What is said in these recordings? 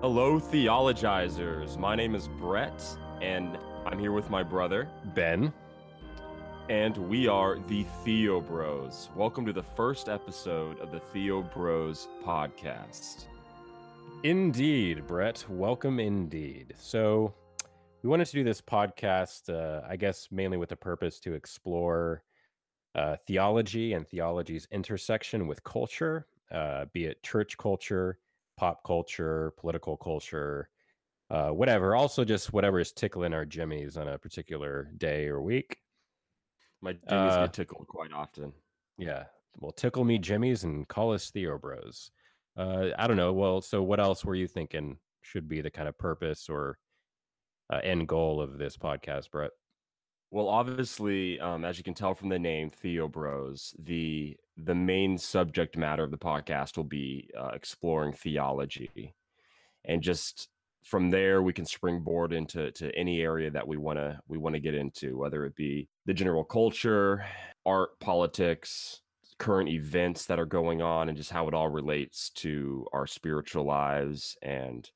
Hello, theologizers. My name is Brett, and I'm here with my brother, Ben. and we are the Theo Bros. Welcome to the first episode of the Theo Bros podcast. Indeed, Brett. Welcome indeed. So, we wanted to do this podcast, uh, I guess, mainly with the purpose to explore uh, theology and theology's intersection with culture, uh, be it church culture, pop culture, political culture, uh, whatever. Also, just whatever is tickling our jimmies on a particular day or week. My jimmies Uh, get tickled quite often. Yeah. Well, tickle me jimmies and call us Theo Bros. Uh, I don't know. Well, so what else were you thinking should be the kind of purpose or uh, end goal of this podcast, Brett? Well, obviously, um, as you can tell from the name Theo Bros, the the main subject matter of the podcast will be uh, exploring theology, and just from there we can springboard into to any area that we want to we want to get into, whether it be the general culture, art, politics, current events that are going on, and just how it all relates to our spiritual lives and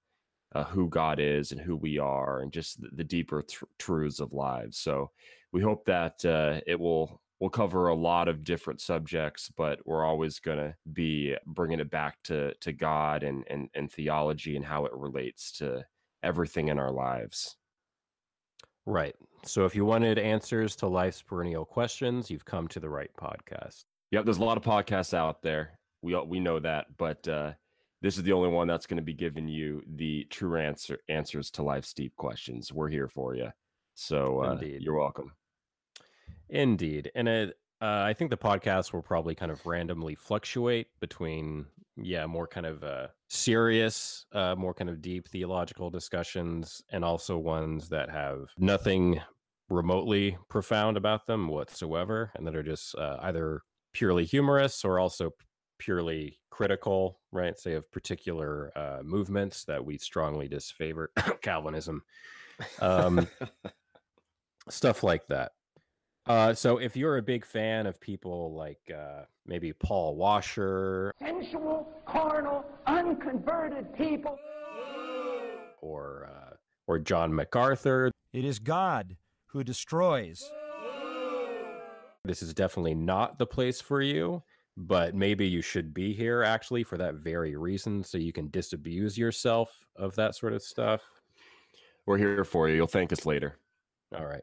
uh, who God is and who we are, and just the, the deeper tr- truths of lives. So we hope that uh, it will will cover a lot of different subjects, but we're always going to be bringing it back to to God and, and and theology and how it relates to everything in our lives. Right. So if you wanted answers to life's perennial questions, you've come to the right podcast. Yep, there's a lot of podcasts out there. We all, we know that, but uh, this is the only one that's going to be giving you the true answer answers to life's deep questions. We're here for you, so uh, you're welcome. Indeed. And it, uh, I think the podcast will probably kind of randomly fluctuate between, yeah, more kind of uh, serious, uh, more kind of deep theological discussions, and also ones that have nothing remotely profound about them whatsoever, and that are just uh, either purely humorous or also purely critical, right? Say of particular uh, movements that we strongly disfavor, Calvinism, um, stuff like that. Uh, so if you're a big fan of people like uh, maybe Paul Washer sensual, carnal, unconverted people. or uh, or John MacArthur, It is God who destroys. this is definitely not the place for you. But maybe you should be here actually for that very reason, so you can disabuse yourself of that sort of stuff. We're here for you. You'll thank us later. All right.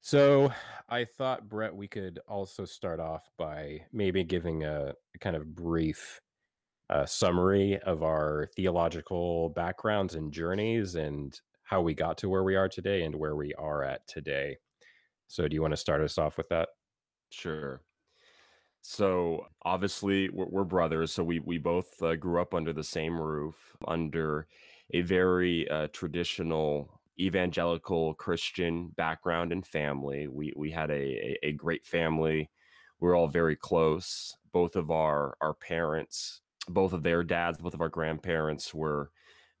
So I thought, Brett, we could also start off by maybe giving a, a kind of brief uh, summary of our theological backgrounds and journeys and how we got to where we are today and where we are at today. So, do you want to start us off with that? Sure. So obviously we're, we're brothers, so we we both uh, grew up under the same roof, under a very uh, traditional evangelical Christian background and family. We we had a, a a great family. We are all very close. Both of our our parents, both of their dads, both of our grandparents were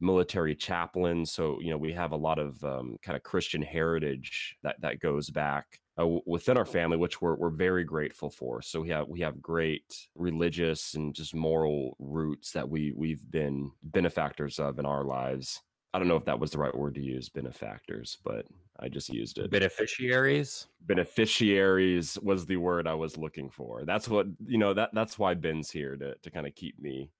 military chaplains. So you know we have a lot of um, kind of Christian heritage that that goes back w- within our family, which we're we're very grateful for. So we have we have great religious and just moral roots that we we've been benefactors of in our lives. I don't know if that was the right word to use, benefactors, but I just used it. Beneficiaries. Beneficiaries was the word I was looking for. That's what you know. That that's why Ben's here to to kind of keep me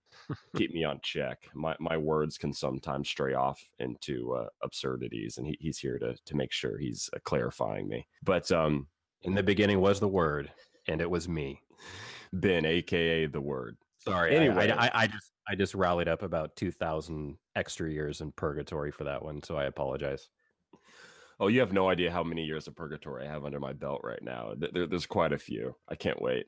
keep me on check. My my words can sometimes stray off into uh, absurdities, and he, he's here to to make sure he's uh, clarifying me. But um, In the beginning was the word, and it was me. Ben, aka the word. Sorry. Anyway. I, I, I just I just rallied up about two thousand extra years in purgatory for that one, so I apologize. Oh, you have no idea how many years of purgatory I have under my belt right now. There, there's quite a few. I can't wait.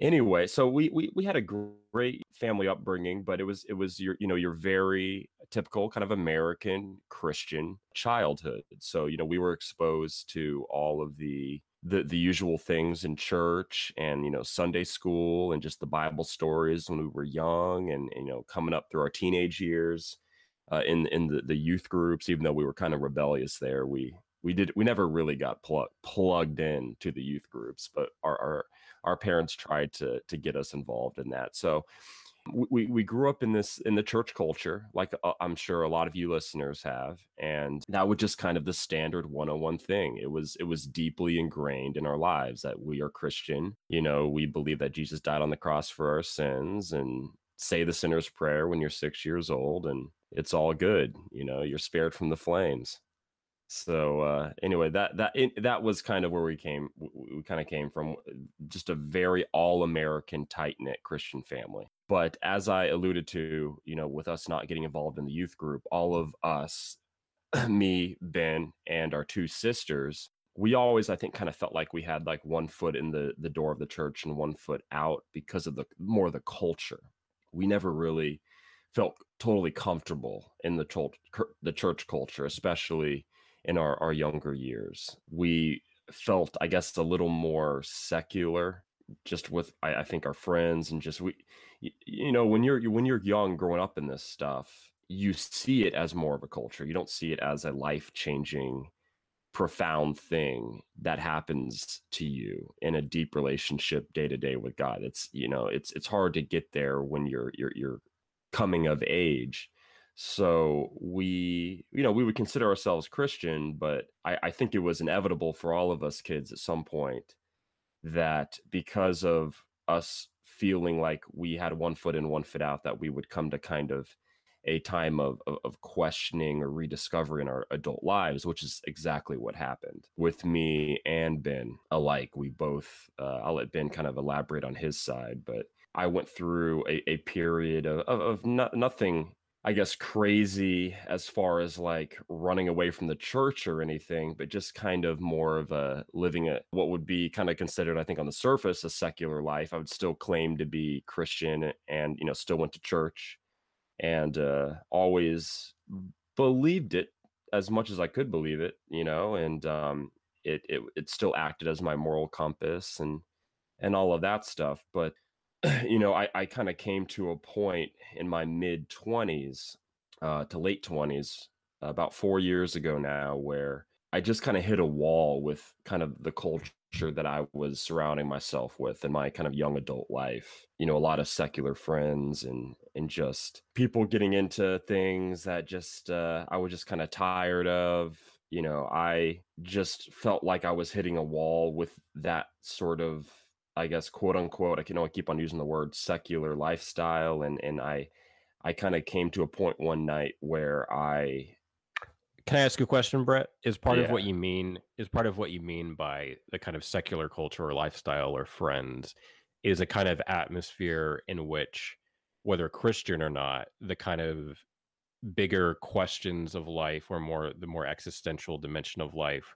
Anyway, so we, we we had a great family upbringing, but it was it was your you know your very typical kind of American Christian childhood. So you know we were exposed to all of the the the usual things in church and you know Sunday school and just the Bible stories when we were young and, you know coming up through our teenage years uh, in in the, the youth groups. Even though we were kind of rebellious there, we we did we never really got plug, plugged in to the youth groups, but our, our our parents tried to to get us involved in that. So we we grew up in this in the church culture like uh, i'm sure a lot of you listeners have and that was just kind of the standard 101 thing it was it was deeply ingrained in our lives that we are christian you know we believe that jesus died on the cross for our sins and say the sinner's prayer when you're six years old and it's all good you know you're spared from the flames so uh, anyway, that that it, that was kind of where we came. We, kind of came from uh, just a very all-American, tight-knit Christian family. But as I alluded to, you know, with us not getting involved in the youth group, all of us, me, Ben, and our two sisters, we always, I think, kind of felt like we had like one foot in the the door of the church and one foot out because of the more the culture. We never really felt totally comfortable in the church the church culture, especially in our, our younger years. We felt, I guess, a little more secular just with I, I, think our friends and just we you, you know when you're when you're young growing up in this stuff you see it as more of a culture. You don't see it as a life changing profound thing that happens to you in a deep relationship day to day with god. It's you know it's it's hard to get there when you're you're you're coming of age. So we, you know, we would consider ourselves Christian, but I, I think it was inevitable for all of us kids at some point that because of us feeling like we had one foot in, one foot out, that we would come to kind of a time of, of, of questioning or rediscovery in our adult lives, which is exactly what happened with me and Ben alike. We both, uh, I'll let Ben kind of elaborate on his side, but I went through a, a period of, of, of no, nothing I guess crazy as far as like running away from the church or anything, but just kind of more of a living a what would be kind of considered, I think, on the surface, a secular life. I would still claim to be Christian and you know still went to church and uh, always believed it as much as I could believe it, you know, and um, it it it still acted as my moral compass and and all of that stuff, but you know, I, I kind of came to a point in my mid 20s uh, to late 20s, about four years ago now, where I just kind of hit a wall with kind of the culture that I was surrounding myself with in my kind of young adult life. You know, a lot of secular friends and and just people getting into things that just uh, I was just kind of tired of. You know, I just felt like I was hitting a wall with that sort of I guess quote unquote I can only keep on using the word secular lifestyle and and I I kind of came to a point one night where I can I ask you a question, Brett? Is part yeah. of what you mean is part of what you mean by the kind of secular culture or lifestyle or friends is a kind of atmosphere in which whether Christian or not, the kind of bigger questions of life or more the more existential dimension of life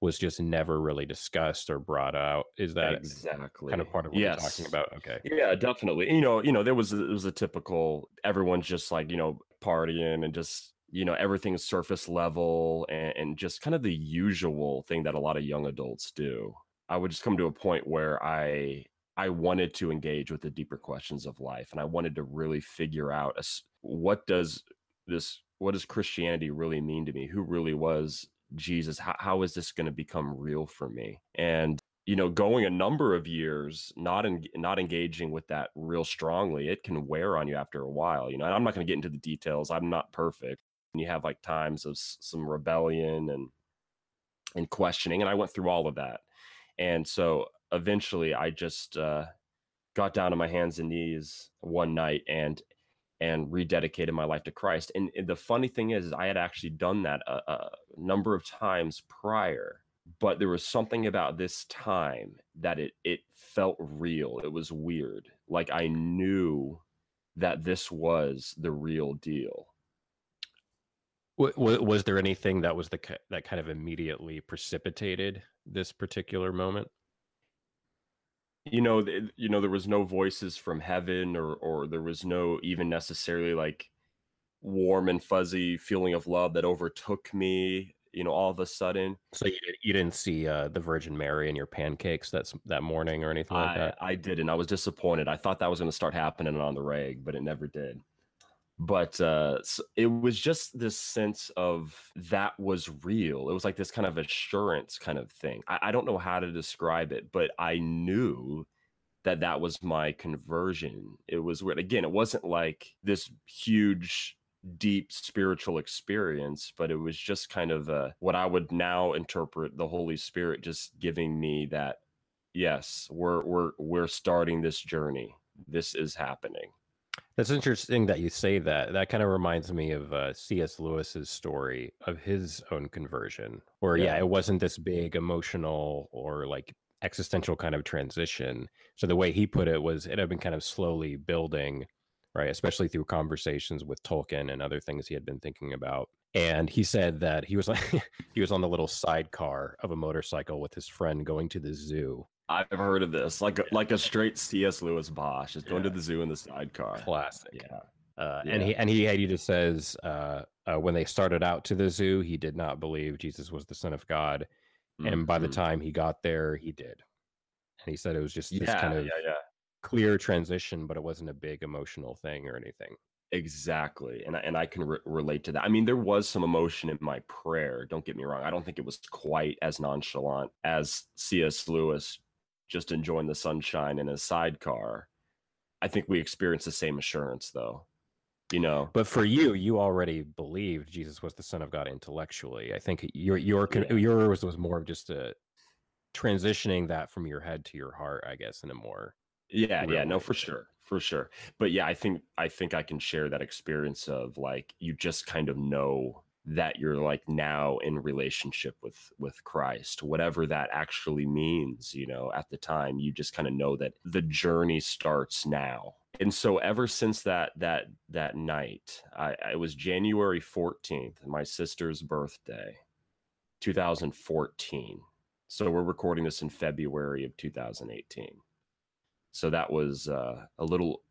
was just never really discussed or brought out. Is that exactly kind of part of what yes. you're talking about? Okay. Yeah, definitely. You know, you know, there was it was a typical everyone's just like, you know, partying and just you know everything's surface level and, and just kind of the usual thing that a lot of young adults do. I would just come to a point where I I wanted to engage with the deeper questions of life and I wanted to really figure out a, what does this what does Christianity really mean to me? Who really was Jesus, how, how is this going to become real for me? And you know, going a number of years not in, not engaging with that real strongly, it can wear on you after a while. You know, I'm not going to get into the details. I'm not perfect. And you have like times of some rebellion and and questioning, and I went through all of that. And so eventually, I just uh, got down on my hands and knees one night and and rededicated my life to Christ. And, and, the funny thing is, is, I had actually done that a, a, number of times prior, but there was something about this time that it it felt real. It was weird. Like I knew that this was the real deal. Was there anything that was the that kind of immediately precipitated this particular moment? You know you know there was no voices from heaven or or there was no even necessarily like warm and fuzzy feeling of love that overtook me you know all of a sudden. So you, you didn't see uh, the virgin mary in your pancakes that's that morning or anything like I, that? I didn't. I was disappointed. I thought that was going to start happening on the reg but it never did but uh it was just this sense of that was real it was like this kind of assurance kind of thing I, I, don't know how to describe it but i knew that that was my conversion. It was weird. Again, it wasn't like this huge deep spiritual experience, but it was just kind of uh, what I would now interpret the Holy Spirit just giving me that yes, we're we're we're starting this journey. This is happening. That's interesting that you say that. That kind of reminds me of uh, C.S. Lewis's story of his own conversion, where yeah. yeah, it wasn't this big emotional or like existential kind of transition. So the way he put it was it had been kind of slowly building right? Especially through conversations with Tolkien and other things he had been thinking about. And he said that he was like he was on the little sidecar of a motorcycle with his friend going to the zoo. I've heard of this, like a, like a straight C.S. Lewis Bosch, just going yeah. to the zoo in the sidecar. Classic. Yeah. Uh, yeah. And he and he he just says uh, uh, when they started out to the zoo, he did not believe Jesus was the Son of God, mm-hmm. and by the mm-hmm. time he got there, he did. And he said it was just this yeah, kind of yeah, yeah clear transition, but it wasn't a big emotional thing or anything. Exactly. And I, and I can re- relate to that. I mean, there was some emotion in my prayer. Don't get me wrong. I don't think it was quite as nonchalant as C.S. Lewis just enjoying the sunshine in his sidecar. I think we experienced the same assurance, though. You know, but for you, you already believed Jesus was the Son of God intellectually. I think your your yeah. yours was more of just a transitioning that from your head to your heart, I guess, in a more yeah, yeah, no, for sure, for sure. But yeah, I think I think I can share that experience of like you just kind of know that you're like now in relationship with with Christ, whatever that actually means, you know, at the time, you just kind of know that the journey starts now. And so ever since that that that night, I it was January 14th, my sister's birthday, 2014. So we're recording this in February of 2018 so that was uh, a little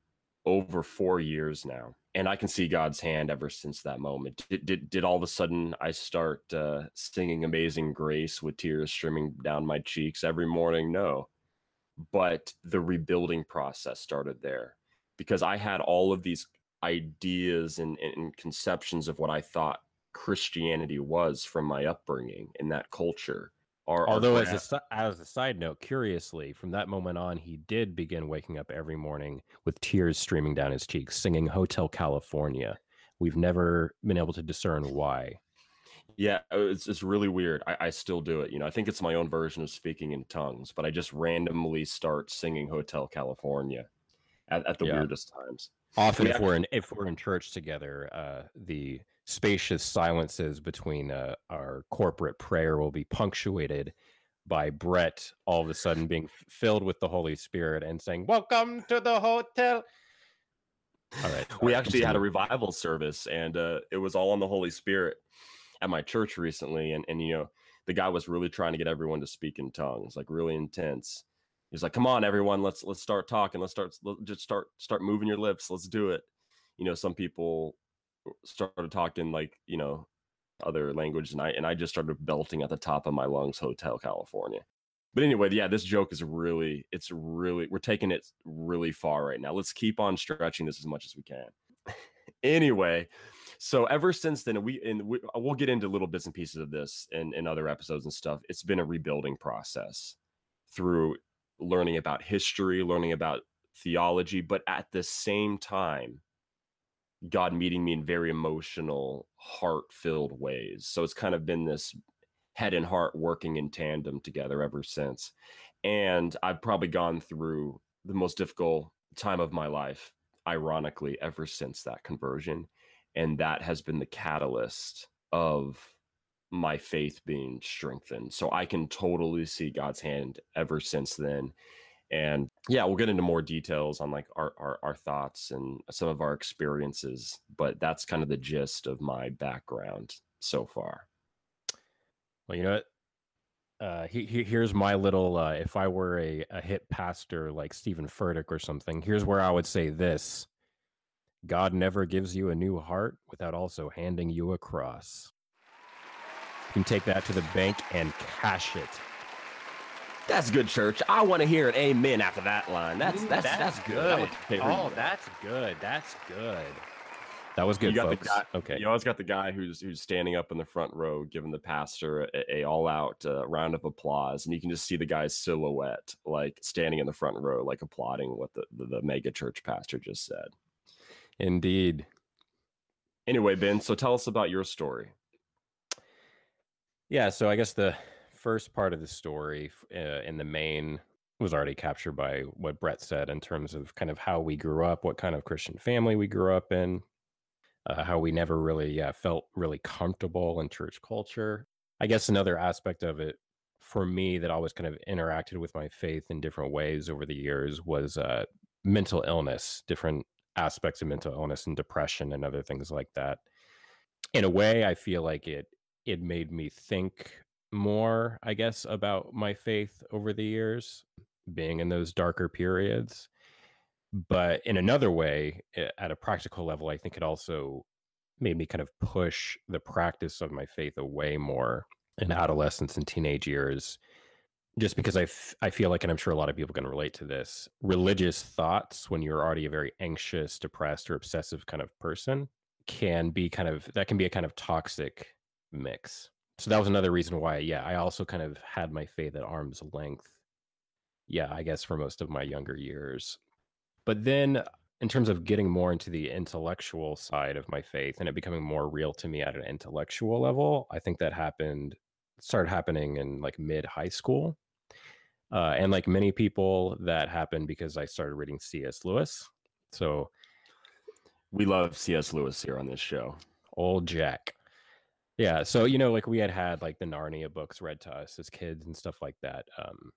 over four years now. And I can see God's hand ever since that moment. Did, did, did all of a sudden I start uh, singing Amazing Grace with tears streaming down my cheeks every morning? No. But the rebuilding process started there because I had all of these ideas and, and conceptions of what I thought Christianity was from my upbringing in that culture. Our, Although, our as a as a side note, curiously, from that moment on, he did begin waking up every morning with tears streaming down his cheeks, singing "Hotel California." We've never been able to discern why. Yeah, uh, it's it's really weird. I, I still do it. You know, I think it's my own version of speaking in tongues, but I just randomly start singing "Hotel California" at, at the yeah. weirdest times. Often, if we're in if we're in church together, uh, the spacious silences between uh, our corporate prayer will be punctuated by Brett all of a sudden being filled with the Holy Spirit and saying, Welcome to the hotel. All right. We actually had a revival service and uh, it was all on the Holy Spirit at my church recently. And, and, you know, the guy was really trying to get everyone to speak in tongues, like really intense. He's like, come on, everyone, let's, let's start talking. Let's start, let's just start, start moving your lips. Let's do it. You know, some people started talking like you know other language and I and I just started belting at the top of my lungs Hotel California. But anyway, yeah, this joke is really it's really we're taking it really far right now. Let's keep on stretching this as much as we can. anyway, so ever since then we and we, we'll get into little bits and pieces of this in in other episodes and stuff. It's been a rebuilding process through learning about history, learning about theology, but at the same time God meeting me in very emotional, heart filled ways. So it's kind of been this head and heart working in tandem together ever since. And I've probably gone through the most difficult time of my life, ironically, ever since that conversion. And that has been the catalyst of my faith being strengthened. So I can totally see God's hand ever since then and yeah we'll get into more details on like our, our, our thoughts and some of our experiences but that's kind of the gist of my background so far. Well you know what? Uh he, he, here's my little uh if i were a, a hit pastor like Steven Furtick or something here's where i would say this. God never gives you a new heart without also handing you a cross. You can take that to the bank and cash it that's good, church. I want to hear an amen after that line. That's that's that's, that's good. That oh, that's good. That's good. That was good, you got folks. the guy. okay. You always got the guy who's who's standing up in the front row, giving the pastor a, a all out uh, round of applause, and you can just see the guy's silhouette, like standing in the front row, like applauding what the the, the mega church pastor just said. Indeed. Anyway, Ben, so tell us about your story. Yeah, so I guess the first part of the story uh, in the main was already captured by what Brett said in terms of kind of how we grew up, what kind of Christian family we grew up in, uh, how we never really felt really comfortable in church culture. I guess another aspect of it for me that always kind of interacted with my faith in different ways over the years was uh, mental illness, different aspects of mental illness and depression and other things like that. In a way, I feel like it it made me think more, I guess, about my faith over the years, being in those darker periods. But in another way, at a practical level, I think it also made me kind of push the practice of my faith away more in adolescence and teenage years just because I, f- I feel like and i'm sure a lot of people can relate to this religious thoughts when you're already a very anxious depressed or obsessive kind of person can be kind of that can be a kind of toxic mix so that was another reason why yeah i also kind of had my faith at arm's length yeah i guess for most of my younger years. But then in terms of getting more into the intellectual side of my faith and it becoming more real to me at an intellectual level i think that happened started happening in like mid high school uh, and like many people that happened because i started reading cs lewis. So we love cs lewis here on this show. Old jack yeah so you know like we had had like the narnia books read to us as kids and stuff like that um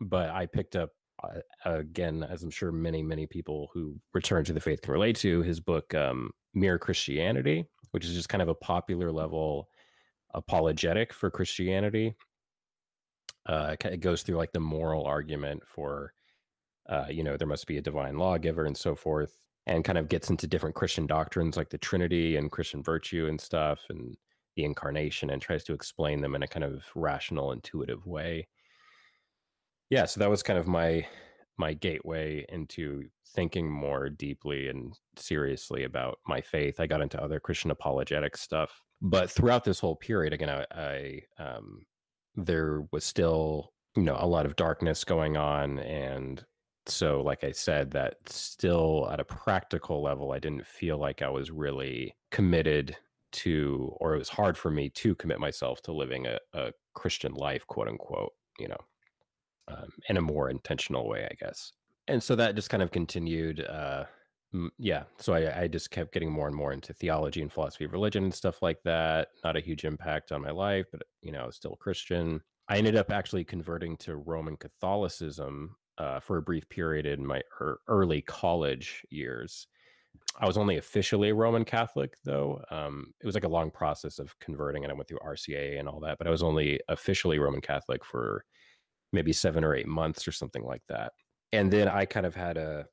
but i picked up uh, again as i'm sure many many people who return to the faith can relate to his book um mere christianity which is just kind of a popular level apologetic for christianity. Uh it goes through like the moral argument for uh you know there must be a divine lawgiver and so forth and kind of gets into different christian doctrines like the trinity and christian virtue and stuff and the incarnation and tries to explain them in a kind of rational intuitive way. Yeah so that was kind of my my gateway into thinking more deeply and seriously about my faith. I got into other christian apologetic stuff but throughout this whole period again i, I um, there was still you know a lot of darkness going on and so like i said that still at a practical level i didn't feel like i was really committed to or it was hard for me to commit myself to living a, a christian life quote unquote you know um, in a more intentional way i guess. And so that just kind of continued uh, yeah so I, I just kept getting more and more into theology and philosophy of religion and stuff like that not a huge impact on my life but you know still a christian. I ended up actually converting to roman catholicism uh, for a brief period in my er- early college years i was only officially roman catholic though um, it was like a long process of converting and i went through RCIA and all that but i was only officially roman catholic for maybe seven or eight months or something like that and then i kind of had a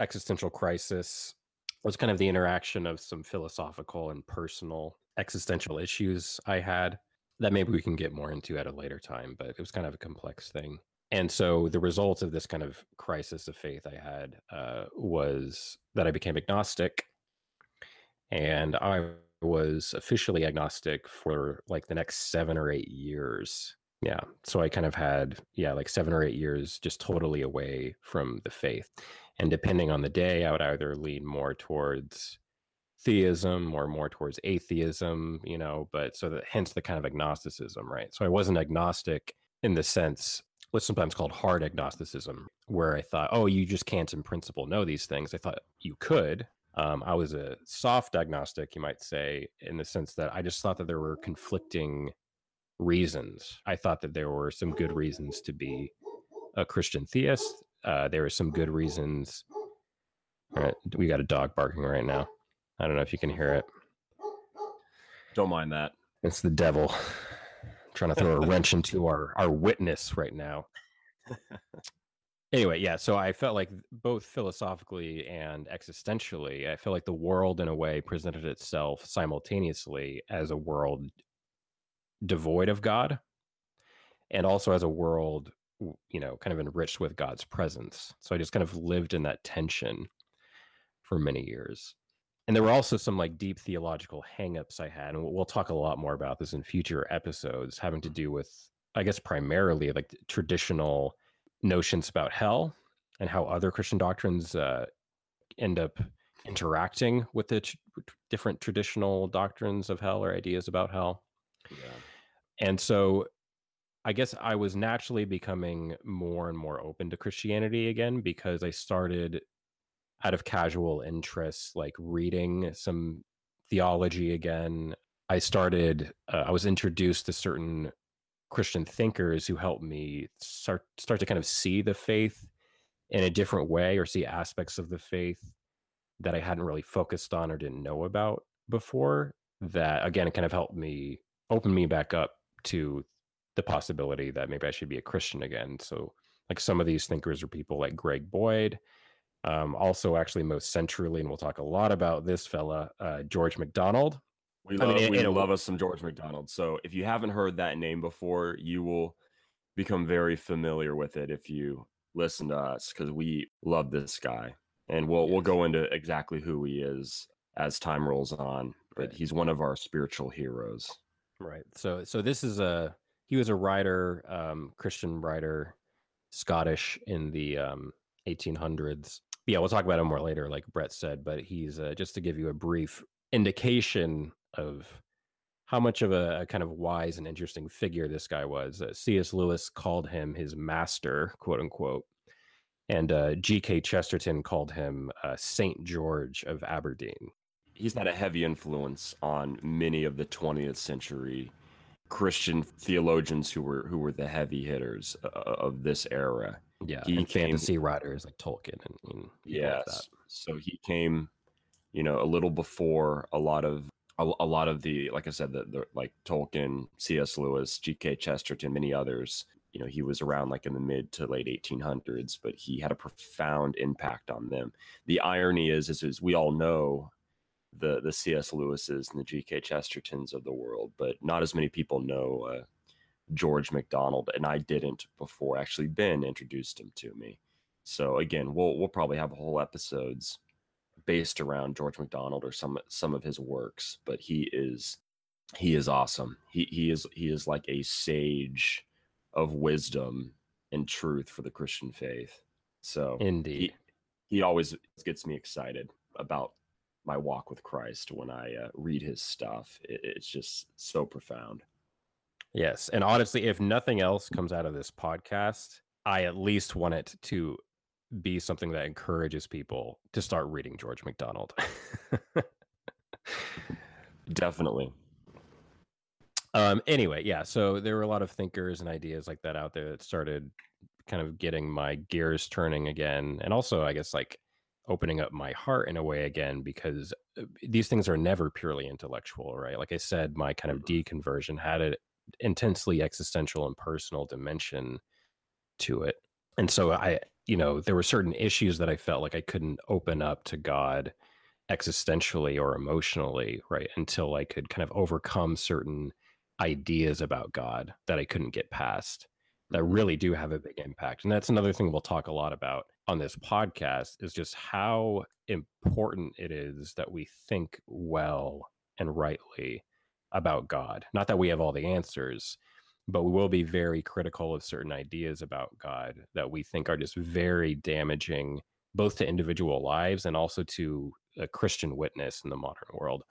existential crisis It was kind of the interaction of some philosophical and personal existential issues I had that maybe we can get more into at a later time, but it was kind of a complex thing. And so the result of this kind of crisis of faith I had uh, was that I became agnostic. And I was officially agnostic for like the next seven or eight years. Yeah. So I kind of had, yeah, like seven or eight years just totally away from the faith. And depending on the day, I would either lean more towards theism or more towards atheism, you know, but so that hence the kind of agnosticism, right? So I wasn't agnostic in the sense what's sometimes called hard agnosticism, where I thought, oh, you just can't in principle know these things. I thought you could. Um, I was a soft agnostic, you might say, in the sense that I just thought that there were conflicting reasons. I thought that there were some good reasons to be a Christian theist. Uh, there were some good reasons. All right, we got a dog barking right now. I don't know if you can hear it. Don't mind that. It's the devil trying to throw a wrench into our our witness right now. anyway, yeah, so I felt like both philosophically and existentially, I feel like the world in a way presented itself simultaneously as a world devoid of God and also as a world you know kind of enriched with God's presence. So I just kind of lived in that tension for many years. And there were also some like deep theological hangups I had, and we'll, talk a lot more about this in future episodes, having to do with, I guess, primarily like traditional notions about hell and how other Christian doctrines uh, end up interacting with the t- different traditional doctrines of hell or ideas about hell. Yeah. And so I guess I was naturally becoming more and more open to Christianity again because I started out of casual interest, like reading some theology again. I started, uh, I was introduced to certain Christian thinkers who helped me start start to kind of see the faith in a different way or see aspects of the faith that I hadn't really focused on or didn't know about before. That again it kind of helped me open me back up to the possibility that maybe I should be a Christian again. So like some of these thinkers are people like Greg Boyd, um, also actually most centrally, and we'll talk a lot about this fella, uh, George MacDonald. We love, I mean, we love us some George MacDonald. So if you haven't heard that name before, you will become very familiar with it if you listen to us because we love this guy, and we'll yes. we'll go into exactly who he is as time rolls on. But right. he's one of our spiritual heroes. Right. So so this is a he was a writer, um, Christian writer, Scottish in the um, 1800s. Yeah, we'll talk about him more later, like Brett said. But he's uh, just to give you a brief indication of how much of a, a, kind of wise and interesting figure this guy was. Uh, C.S. Lewis called him his master, quote unquote, and uh, G.K. Chesterton called him uh, Saint George of Aberdeen. He's had a heavy influence on many of the 20th century Christian theologians who were who were the heavy hitters uh, of this era. Yeah, he and came, fantasy writers like Tolkien and, and yes. Like so he came, you know, a little before a lot of a, a lot of the like I said the, the like Tolkien, C.S. Lewis, G.K. Chesterton, many others. You know, he was around like in the mid to late 1800s, but he had a profound impact on them. The irony is, is, is we all know the the C.S. Lewis's and the G.K. Chestertons of the world, but not as many people know uh, George MacDonald, and I didn't before actually Ben introduced him to me. So again, we'll we'll probably have whole episodes based around George MacDonald or some some of his works, but he is he is awesome. He he is he is like a sage of wisdom and truth for the Christian faith. So indeed, he, he always gets me excited about my walk with Christ when I uh, read his stuff. It, it's just so profound. Yes. And honestly, if nothing else comes out of this podcast, I at least want it to be something that encourages people to start reading George MacDonald. Definitely. Um, anyway, yeah. So there were a lot of thinkers and ideas like that out there that started kind of getting my gears turning again. And also, I guess, like opening up my heart in a way again because uh, these things are never purely intellectual right like i said my kind of mm-hmm. deconversion had an intensely existential and personal dimension to it and so i you know there were certain issues that i felt like i couldn't open up to god existentially or emotionally right until i could kind of overcome certain ideas about god that i couldn't get past that mm-hmm. really do have a big impact and that's another thing we'll talk a lot about on this podcast is just how important it is that we think well and rightly about God. Not that we have all the answers, but we will be very critical of certain ideas about God that we think are just very damaging both to individual lives and also to a Christian witness in the modern world.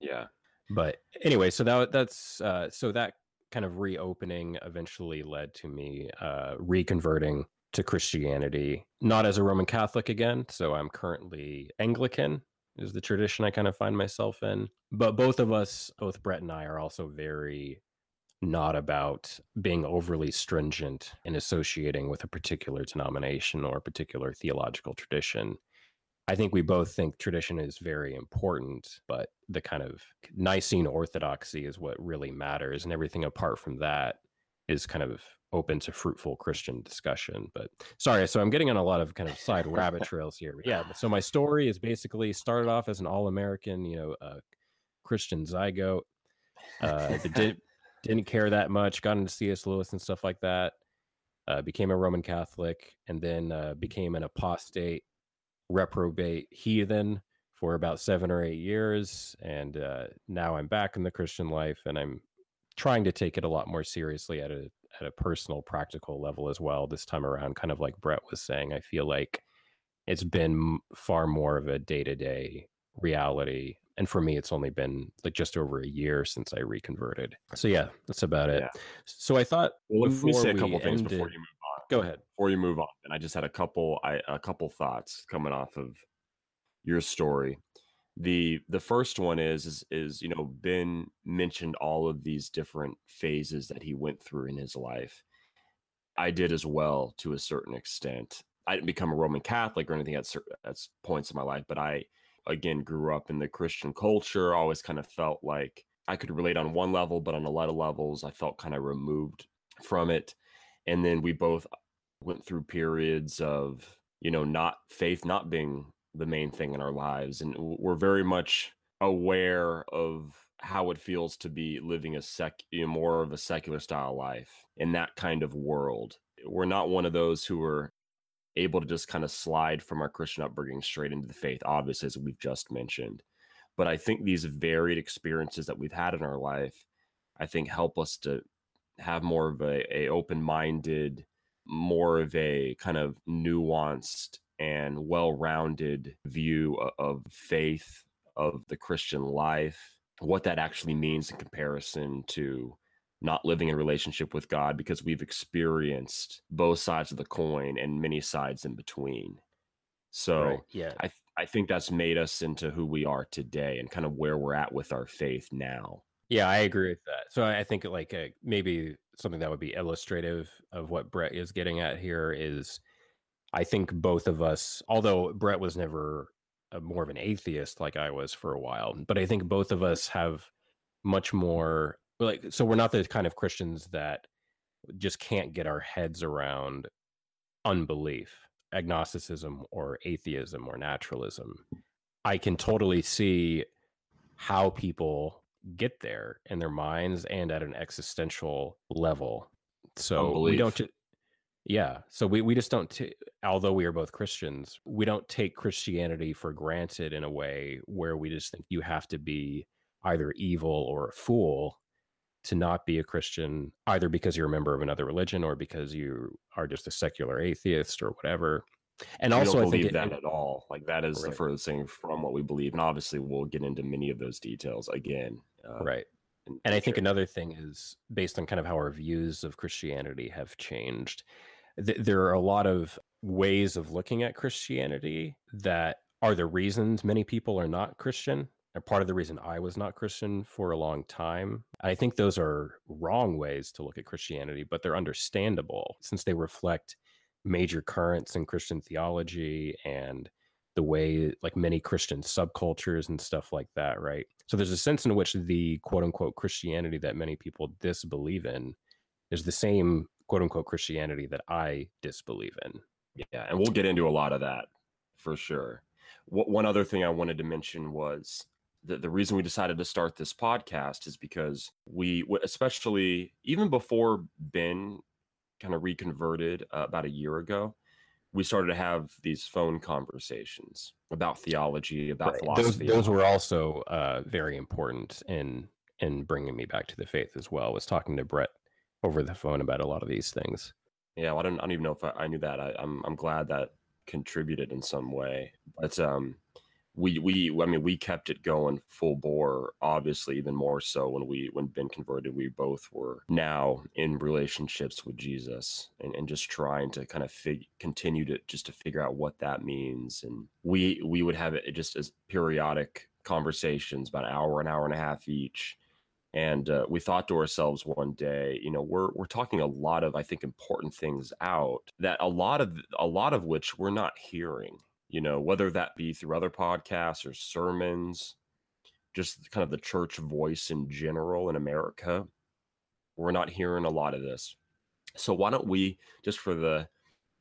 Yeah. But anyway, so that that's uh, so that kind of reopening eventually led to me uh, reconverting to Christianity, not as a Roman Catholic again. So I'm currently Anglican, is the tradition I kind of find myself in. But both of us, both Brett and I, are also very not about being overly stringent in associating with a particular denomination or a particular theological tradition. I think we both think tradition is very important, but the kind of Nicene orthodoxy is what really matters. And everything apart from that is kind of open to fruitful Christian discussion. But sorry, so I'm getting on a lot of kind of side rabbit trails here. But yeah, so my story is basically started off as an all-American, you know, uh, Christian zygote. Uh, did, didn't care that much. Got into C.S. Lewis and stuff like that. Uh, became a Roman Catholic, and then uh, became an apostate, reprobate heathen for about seven or eight years, and uh, now I'm back in the Christian life, and I'm trying to take it a lot more seriously at a at a personal, practical level as well. This time around, kind of like Brett was saying, I feel like it's been far more of a day to day reality. And for me, it's only been like just over a year since I reconverted. So yeah, that's about it. Yeah. So I thought Well, let me say a couple things before you move on. Go ahead. Before you move on, and I just had a couple, I a couple thoughts coming off of your story. The the first one is is is you know Ben mentioned all of these different phases that he went through in his life. I did as well to a certain extent. I didn't become a Roman Catholic or anything at certain at points in my life, but I again grew up in the Christian culture. Always kind of felt like I could relate on one level, but on a lot of levels, I felt kind of removed from it. And then we both went through periods of you know not faith not being the main thing in our lives, and we're very much aware of how it feels to be living a sec you know, more of a secular style life in that kind of world. We're not one of those who are able to just kind of slide from our Christian upbringing straight into the faith, obviously, as we've just mentioned. But I think these varied experiences that we've had in our life, I think help us to have more of a, a open-minded, more of a kind of nuanced and well-rounded view of faith, of the Christian life, what that actually means in comparison to not living in relationship with God because we've experienced both sides of the coin and many sides in between. So Right, yeah. I th- I think that's made us into who we are today and kind of where we're at with our faith now. Yeah, I agree with that. So I think like uh maybe something that would be illustrative of what Brett is getting at here is I think both of us, although Brett was never a, more of an atheist like I was for a while, but I think both of us have much more like so we're not the kind of Christians that just can't get our heads around unbelief, agnosticism or atheism or naturalism. I can totally see how people get there in their minds and at an existential level. So we don't Unbelief. ju- yeah, so we we just don't t- although we are both Christians, we don't take Christianity for granted in a way where we just think you have to be either evil or a fool to not be a Christian, either because you're a member of another religion or because you are just a secular atheist or whatever. And we also, don't I think believe it- that at all. Like that is the Right. furthest thing from what we believe, and obviously we'll get into many of those details again. Uh, right. And I think another thing is based on kind of how our views of Christianity have changed. Th- there are a lot of ways of looking at Christianity that are the reasons many people are not Christian. Are part of the reason I was not Christian for a long time. I think those are wrong ways to look at Christianity, but they're understandable since they reflect major currents in Christian theology and the way like many Christian subcultures and stuff like that, right? So there's a sense in which the quote unquote Christianity that many people disbelieve in is the same quote unquote Christianity that I disbelieve in. Yeah, and we'll get into a lot of that for sure. Wh- One other thing I wanted to mention was the, the reason we decided to start this podcast is because we, especially even before Ben kind of reconverted uh, about a year ago, we started to have these phone conversations about theology, about Those, philosophy. those were also uh, very important in in bringing me back to the faith as well. Was talking to Brett over the phone about a lot of these things. Yeah, well, I don't. I don't even know if I, I knew that. I, I'm. I'm glad that contributed in some way. But um, we we. I mean, we kept it going full bore. Obviously, even more so when we when Ben converted. We both were now in relationships with Jesus and, and just trying to kind of fig- continue to just to figure out what that means. And we we would have it just as periodic conversations, about an hour, an hour and a half each and uh, we thought to ourselves one day you know we're we're talking a lot of i think important things out that a lot of a lot of which we're not hearing you know whether that be through other podcasts or sermons just kind of the church voice in general in america we're not hearing a lot of this. So why don't we just for the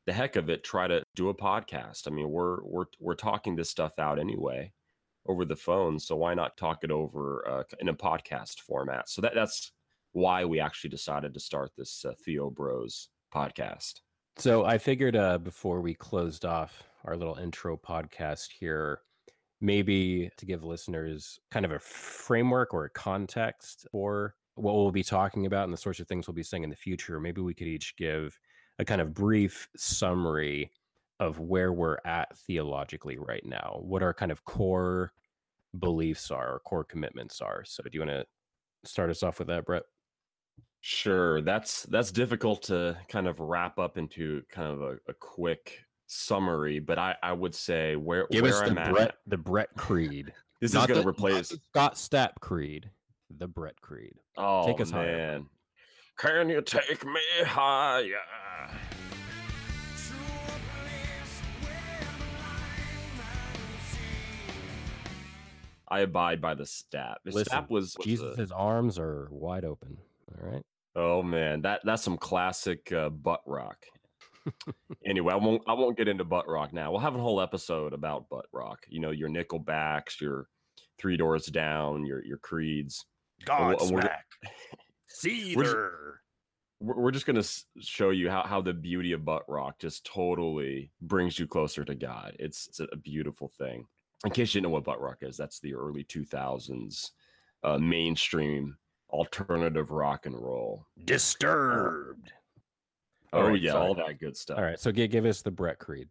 the heck of it try to do a podcast. I mean we're we're we're talking this stuff out anyway over the phone so why not talk it over uh, in a podcast format? So that that's why we actually decided to start this uh, theo bros podcast. So I figured uh, before we closed off our little intro podcast here, maybe to give listeners kind of a framework or a context for what we'll be talking about and the sorts of things we'll be saying in the future, maybe we could each give a kind of brief summary of where we're at theologically right now, what our kind of core beliefs are, or core commitments are. So, do you want to start us off with that, Brett? Sure. That's that's difficult to kind of wrap up into kind of a, a quick summary, but I, I would say where give where us I'm the at. Brett the Brett Creed. This Not is going to replace. Scott Stapp Creed, the Brett Creed. Oh Take us higher, can you take me higher? I abide by the stat. The Listen, stat was, was a- arms are wide open. All right. oh man, that that's some classic uh, butt rock. anyway, I won't I won't get into butt rock now. We'll have a whole episode about butt rock. You know, your Nickelbacks, your Three Doors Down, your your Creeds. And we'll- we're- Seether. we're, we're just going to show you how, how the beauty of butt rock just totally brings you closer to God. It's, it's a beautiful thing. In case you didn't know what butt rock is, that's the early 2000s uh, mainstream alternative rock and roll. Disturbed. Oh, right, yeah, sorry. all that good stuff. All right. So give, give us the Brett Creed.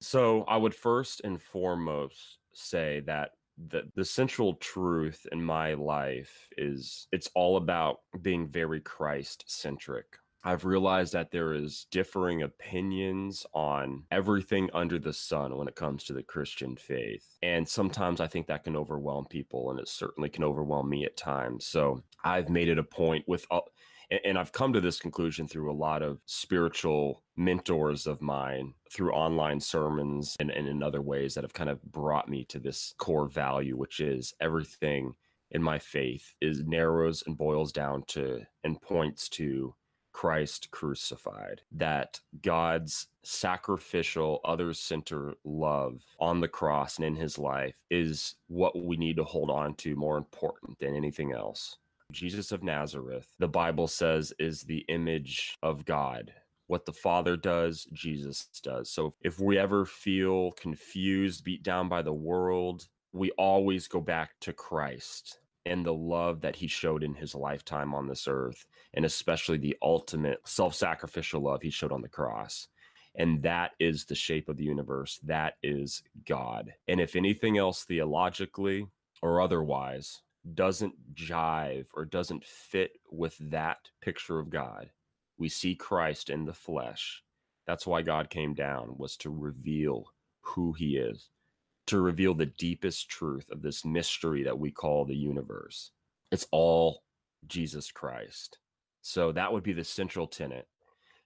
So I would first and foremost say that the the central truth in my life is it's all about being very Christ centric. I've realized that there is differing opinions on everything under the sun when it comes to the Christian faith. And sometimes I think that can overwhelm people and it certainly can overwhelm me at times. So I've made it a point with and, and I've come to this conclusion through a lot of spiritual mentors of mine through online sermons and, and in other ways that have kind of brought me to this core value, which is everything in my faith is narrows and boils down to and points to Christ crucified, that God's sacrificial, other centered love on the cross and in his life is what we need to hold on to more important than anything else. Jesus of Nazareth, the Bible says, is the image of God. What the Father does, Jesus does. So if we ever feel confused, beat down by the world, we always go back to Christ and the love that he showed in his lifetime on this earth, and especially the ultimate self sacrificial love he showed on the cross. And that is the shape of the universe. That is God. And if anything else, theologically or otherwise, doesn't jive or doesn't fit with that picture of God, we see Christ in the flesh. That's why God came down, was to reveal who he is, to reveal the deepest truth of this mystery that we call the universe. It's all Jesus Christ. So that would be the central tenet.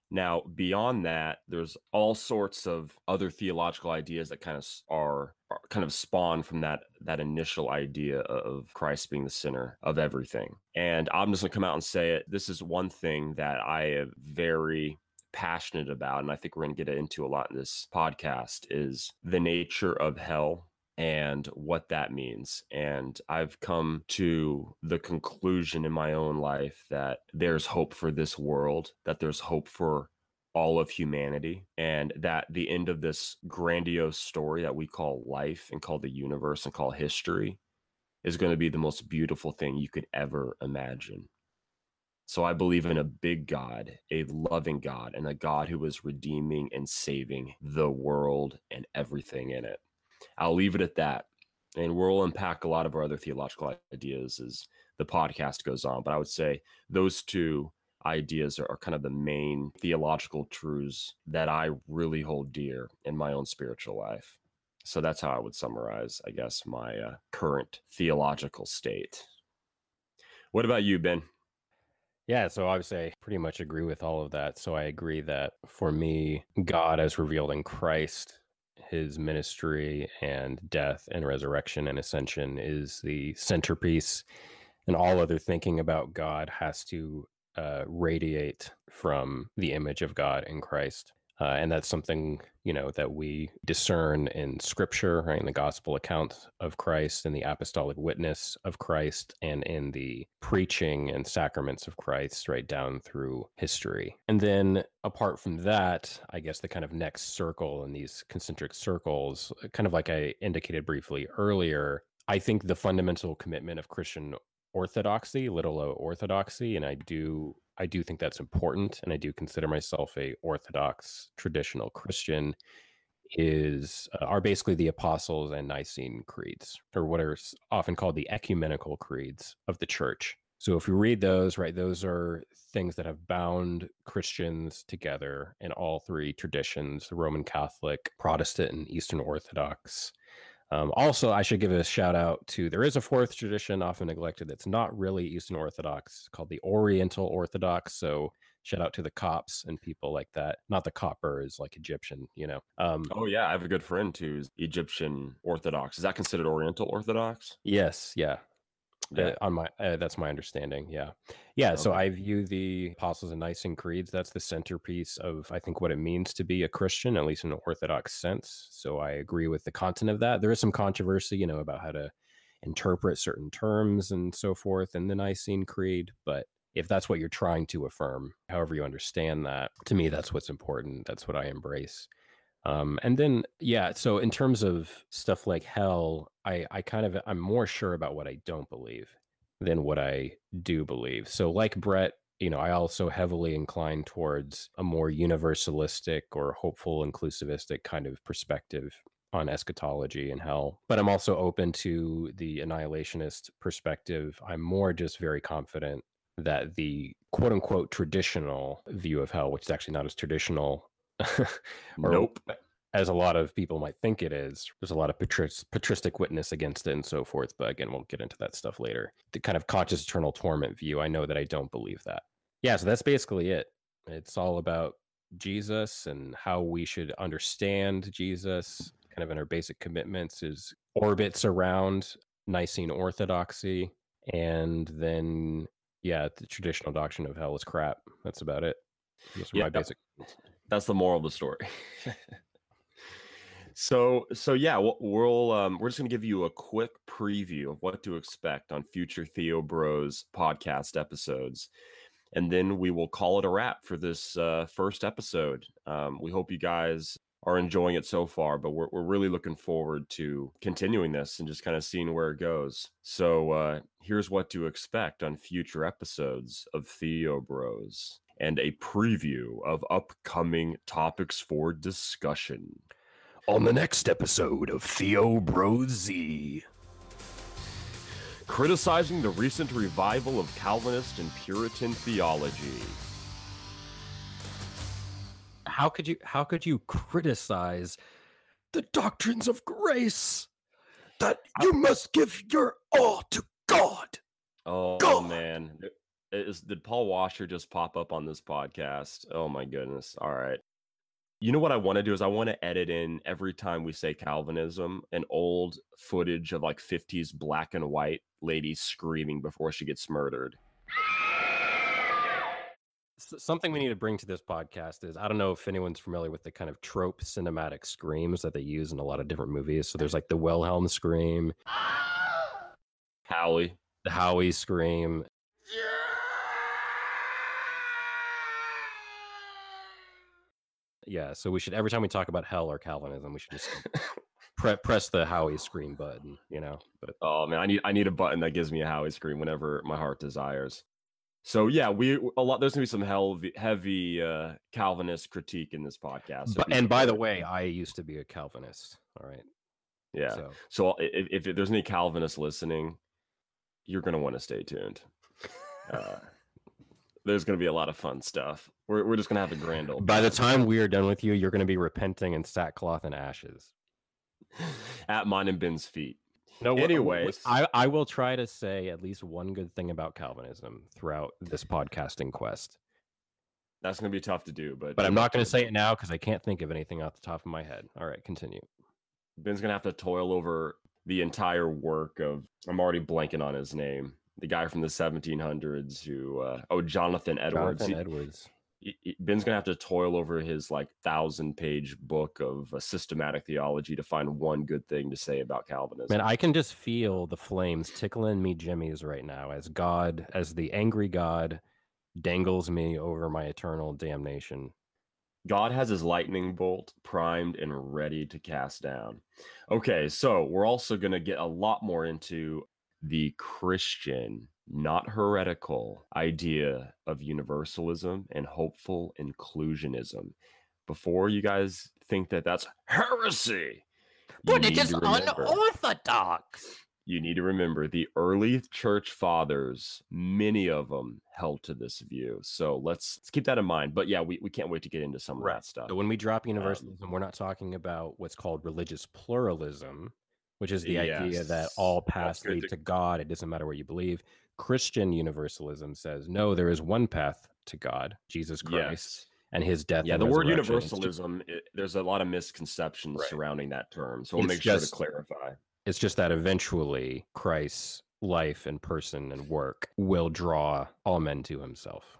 Now, beyond that, there's all sorts of other theological ideas that kind of are, are kind of spawn from that that initial idea of Christ being the center of everything. And I'm just gonna come out and say it. This is one thing that I very passionate about, and I think we're gonna get into a lot in this podcast, is the nature of hell and what that means. And I've come to the conclusion in my own life that there's hope for this world, that there's hope for all of humanity, and that the end of this grandiose story that we call life and call the universe and call history is going to be the most beautiful thing you could ever imagine. So I believe in a big God, a loving God, and a God who is redeeming and saving the world and everything in it. I'll leave it at that. And we'll unpack a lot of our other theological ideas as the podcast goes on. But I would say those two ideas are, are kind of the main theological truths that I really hold dear in my own spiritual life. So that's how I would summarize, I guess, my uh, current theological state. What about you, Ben? Yeah, so obviously I pretty much agree with all of that. So I agree that for me, God as revealed in Christ, his ministry and death and resurrection and ascension is the centerpiece. And all other thinking about God has to uh, radiate from the image of God in Christ. Uh, and that's something, you know, that we discern in scripture, right? In the gospel account of Christ and the apostolic witness of Christ and in the preaching and sacraments of Christ, right down through history. And then apart from that, I guess the kind of next circle in these concentric circles, kind of like I indicated briefly earlier, I think the fundamental commitment of Christian orthodoxy, little o orthodoxy, and I do I do think that's important, and I do consider myself a orthodox traditional Christian. Is uh, are basically the apostles and Nicene creeds, or what are often called the ecumenical creeds of the church. So if you read those, right, those are things that have bound Christians together in all three traditions: the Roman Catholic, Protestant, and Eastern Orthodox. Um, also, I should give a shout out to there is a fourth tradition often neglected that's not really Eastern Orthodox called the Oriental Orthodox. So shout out to the Copts and people like that. Not the Coppers, like Egyptian, you know. Um, oh yeah, I have a good friend who's Egyptian Orthodox. Is that considered Oriental Orthodox? Yes, yeah. Yeah. Uh, on my uh, that's my understanding yeah yeah okay. so i view the apostles and nicene creeds that's the centerpiece of i think what it means to be a christian at least in an orthodox sense so i agree with the content of that there is some controversy you know about how to interpret certain terms and so forth in the nicene creed but if that's what you're trying to affirm however you understand that to me that's what's important that's what i embrace um, and then, yeah, so in terms of stuff like hell, I, I kind of, I'm more sure about what I don't believe than what I do believe. So, like Brett, you know, I also heavily incline towards a more universalistic or hopeful, inclusivistic kind of perspective on eschatology and hell. But I'm also open to the annihilationist perspective. I'm more just very confident that the quote unquote traditional view of hell, which is actually not as traditional nope. As a lot of people might think it is. There's a lot of patristic witness against it and so forth. But again, we'll get into that stuff later. The kind of conscious eternal torment view, I know that I don't believe that. Yeah, so that's basically it. It's all about Jesus and how we should understand Jesus, kind of in our basic commitments, is orbits around Nicene orthodoxy. And then, yeah, the traditional doctrine of hell is crap. That's about it. Those are yeah. my basic that's the moral of the story. so so yeah, we'll, we'll um, we're just gonna give you a quick preview of what to expect on future Theo Bros podcast episodes, and then we will call it a wrap for this uh, first episode. Um, we hope you guys are enjoying it so far, but we're, we're really looking forward to continuing this and just kind of seeing where it goes. So uh, here's what to expect on future episodes of Theo Bros and a preview of upcoming topics for discussion. On the next episode of Theo Bro Z. Criticizing the recent revival of Calvinist and Puritan theology. How could you how could you criticize the doctrines of grace? That you must give your all to God. Oh God. man, is did Paul Washer just pop up on this podcast? Oh my goodness. All right. You know what I want to do is I want to edit in every time we say Calvinism an old footage of like 50s black and white ladies screaming before she gets murdered. Something we need to bring to this podcast is I don't know if anyone's familiar with the kind of trope cinematic screams that they use in a lot of different movies. So there's like the Wilhelm scream, Howie, the Howie scream, yeah, so we should every time we talk about hell or Calvinism, we should just pre- press the Howie scream button, you know. But oh man, I need I need a button that gives me a Howie scream whenever my heart desires. So yeah, we a lot. There's gonna be some heavy, heavy uh, Calvinist critique in this podcast. So but, and by the way, I used to be a Calvinist. All right. Yeah. So, so if, if there's any Calvinists listening, you're gonna want to stay tuned. Uh, there's going to be a lot of fun stuff. We're, we're just going to have a grand old. By the time we are done with you, you're going to be repenting in sackcloth and ashes at mine and Ben's feet. No, anyways, I, I will try to say at least one good thing about Calvinism throughout this podcasting quest. That's going to be tough to do, but but I'm not going to say it now because I can't think of anything off the top of my head. All right, continue. Ben's going to have to toil over the entire work of. I'm already blanking on his name the guy from the 1700s who uh, oh Jonathan Edwards. Jonathan Edwards. Ben's gonna have to toil over his like thousand page book of uh, systematic theology to find one good thing to say about Calvinism. Man, I can just feel the flames tickling me jimmies right now as God, as the angry God dangles me over my eternal damnation. God has his lightning bolt primed and ready to cast down. Okay, so we're also going to get a lot more into the Christian, not heretical idea of universalism and hopeful inclusionism. Before you guys think that that's heresy, but it is remember- unorthodox. you need to remember the early church fathers many of them held to this view so let's, let's keep that in mind but yeah we, we can't wait to get into some of Right. that stuff So when we drop um, universalism, we're not talking about what's called religious pluralism, which is the idea that all paths lead to- to God. It doesn't matter what you believe. Christian universalism says no, there is one path to God, Jesus Christ, yes and His death. yeah the word resurrection. It's ju- universalism it, there's a lot of misconceptions Right. surrounding that term so we'll It's make sure to clarify It's just that eventually Christ's life and person and work will draw all men to Himself.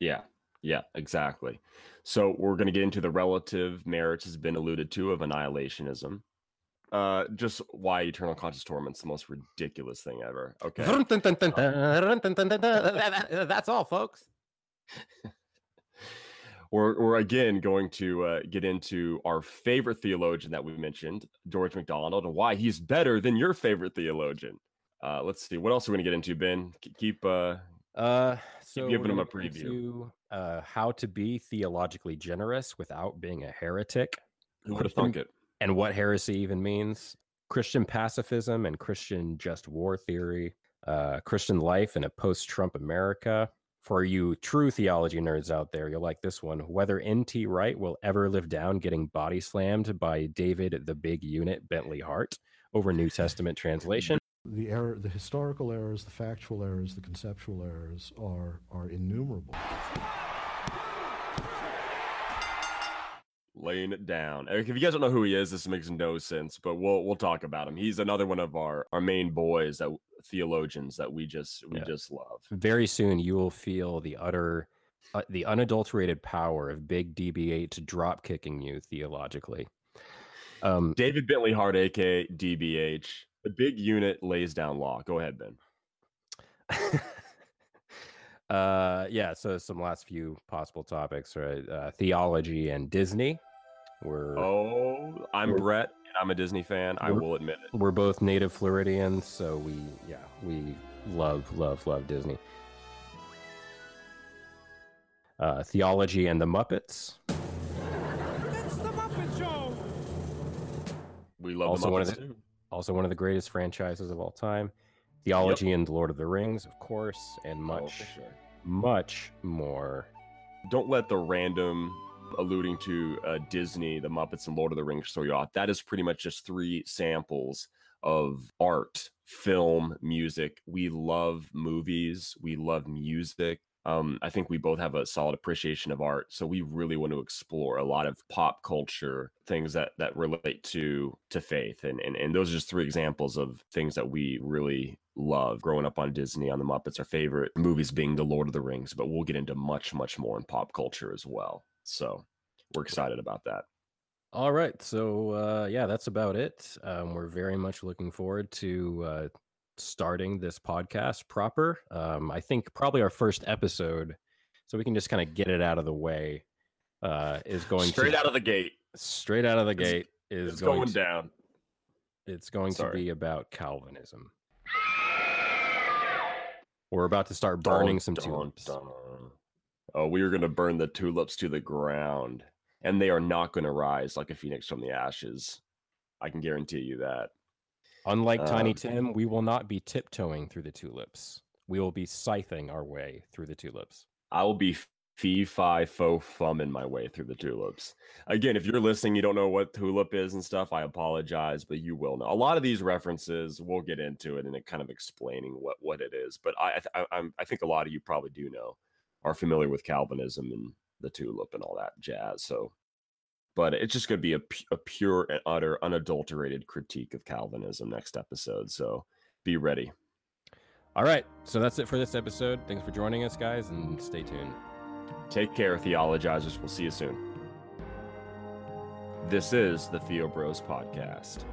Yeah, yeah, exactly. So we're going to get into the relative merits has been alluded to of annihilationism. Uh, just why eternal conscious torment's the most ridiculous thing ever. Okay. That's all, folks. we're, we're again going to uh, get into our favorite theologian that we mentioned, George MacDonald, and why he's better than your favorite theologian. Uh, let's see. What else are we going to get into, Ben? Keep uh, Uh, so we're giving 'em a preview. into, uh, how to be theologically generous without being a heretic, who would have thunk it? And what heresy even means. Christian pacifism and Christian just war theory. Uh, Christian life in a post-Trump America. For you true theology nerds out there, you'll like this one. Whether N.T. Wright will ever live down getting body slammed by David the Big Unit Bentley Hart over New Testament translation. The error, the historical errors, the factual errors, the conceptual errors are are innumerable. Laying it down. If you guys don't know who he is, this makes no sense, but we'll we'll talk about him. He's another one of our our main boys that theologians that we just we Yeah. just love. very soon you will feel the utter uh, the unadulterated power of big DBH to drop kicking you theologically um David Bentley Hart, aka DBH, the big unit lays down law. Go ahead, Ben. uh yeah so some last few possible topics right uh, theology and disney we're Oh, I'm We're- Brett. and I'm a Disney fan. I will admit it. we're both native floridians so we yeah we love love love disney uh theology and the muppets We love Also the one of the- too. also one of the greatest franchises of all time. Theology and Lord of the Rings, of course, and Oh, much, for sure. much more. Don't let the random alluding to uh, Disney, the Muppets, and Lord of the Rings you off. That is pretty much just three samples of art, film, music. We love movies. We love music. Um, I think we both have a solid appreciation of art, so we really want to explore a lot of pop culture things that that relate to to faith, and and and those are just three examples of things that we really love. Growing up on Disney, on the Muppets, our favorite movies being The Lord of the Rings, but we'll get into much much more in pop culture as well. So we're excited about that. All right, so uh, yeah, that's about it. Um, we're very much looking forward to uh, starting this podcast proper. Um, I think probably our first episode, so we can just kind of get it out of the way, uh, is going Straight to out of the gate, straight out of the It's- gate is it's going going to- down. It's going to be about Calvinism. We're about to start burning Dun, some dun, tulips. dun. Oh, we are going to burn the tulips to the ground, and they are not going to rise like a phoenix from the ashes. I can guarantee you that. Unlike Tiny Um, Tim, we will not be tiptoeing through the tulips. We will be scything our way through the tulips. I will be fee fi fo fum in my way through the tulips. Again, if you're listening, you don't know what tulip is and stuff. I apologize, but you will know. A lot of these references, we'll get into it and it kind of explaining what what it is. But I I, I, I'm, I think a lot of you probably do know, are familiar with Calvinism and the tulip and all that jazz. So, but it's just going to be a, a pure and utter, unadulterated critique of Calvinism next episode. So, be ready. All right, so that's it for this episode. Thanks for joining us, guys, and stay tuned. Take care, theologizers. We'll see you soon. This is the Theo Bros Podcast.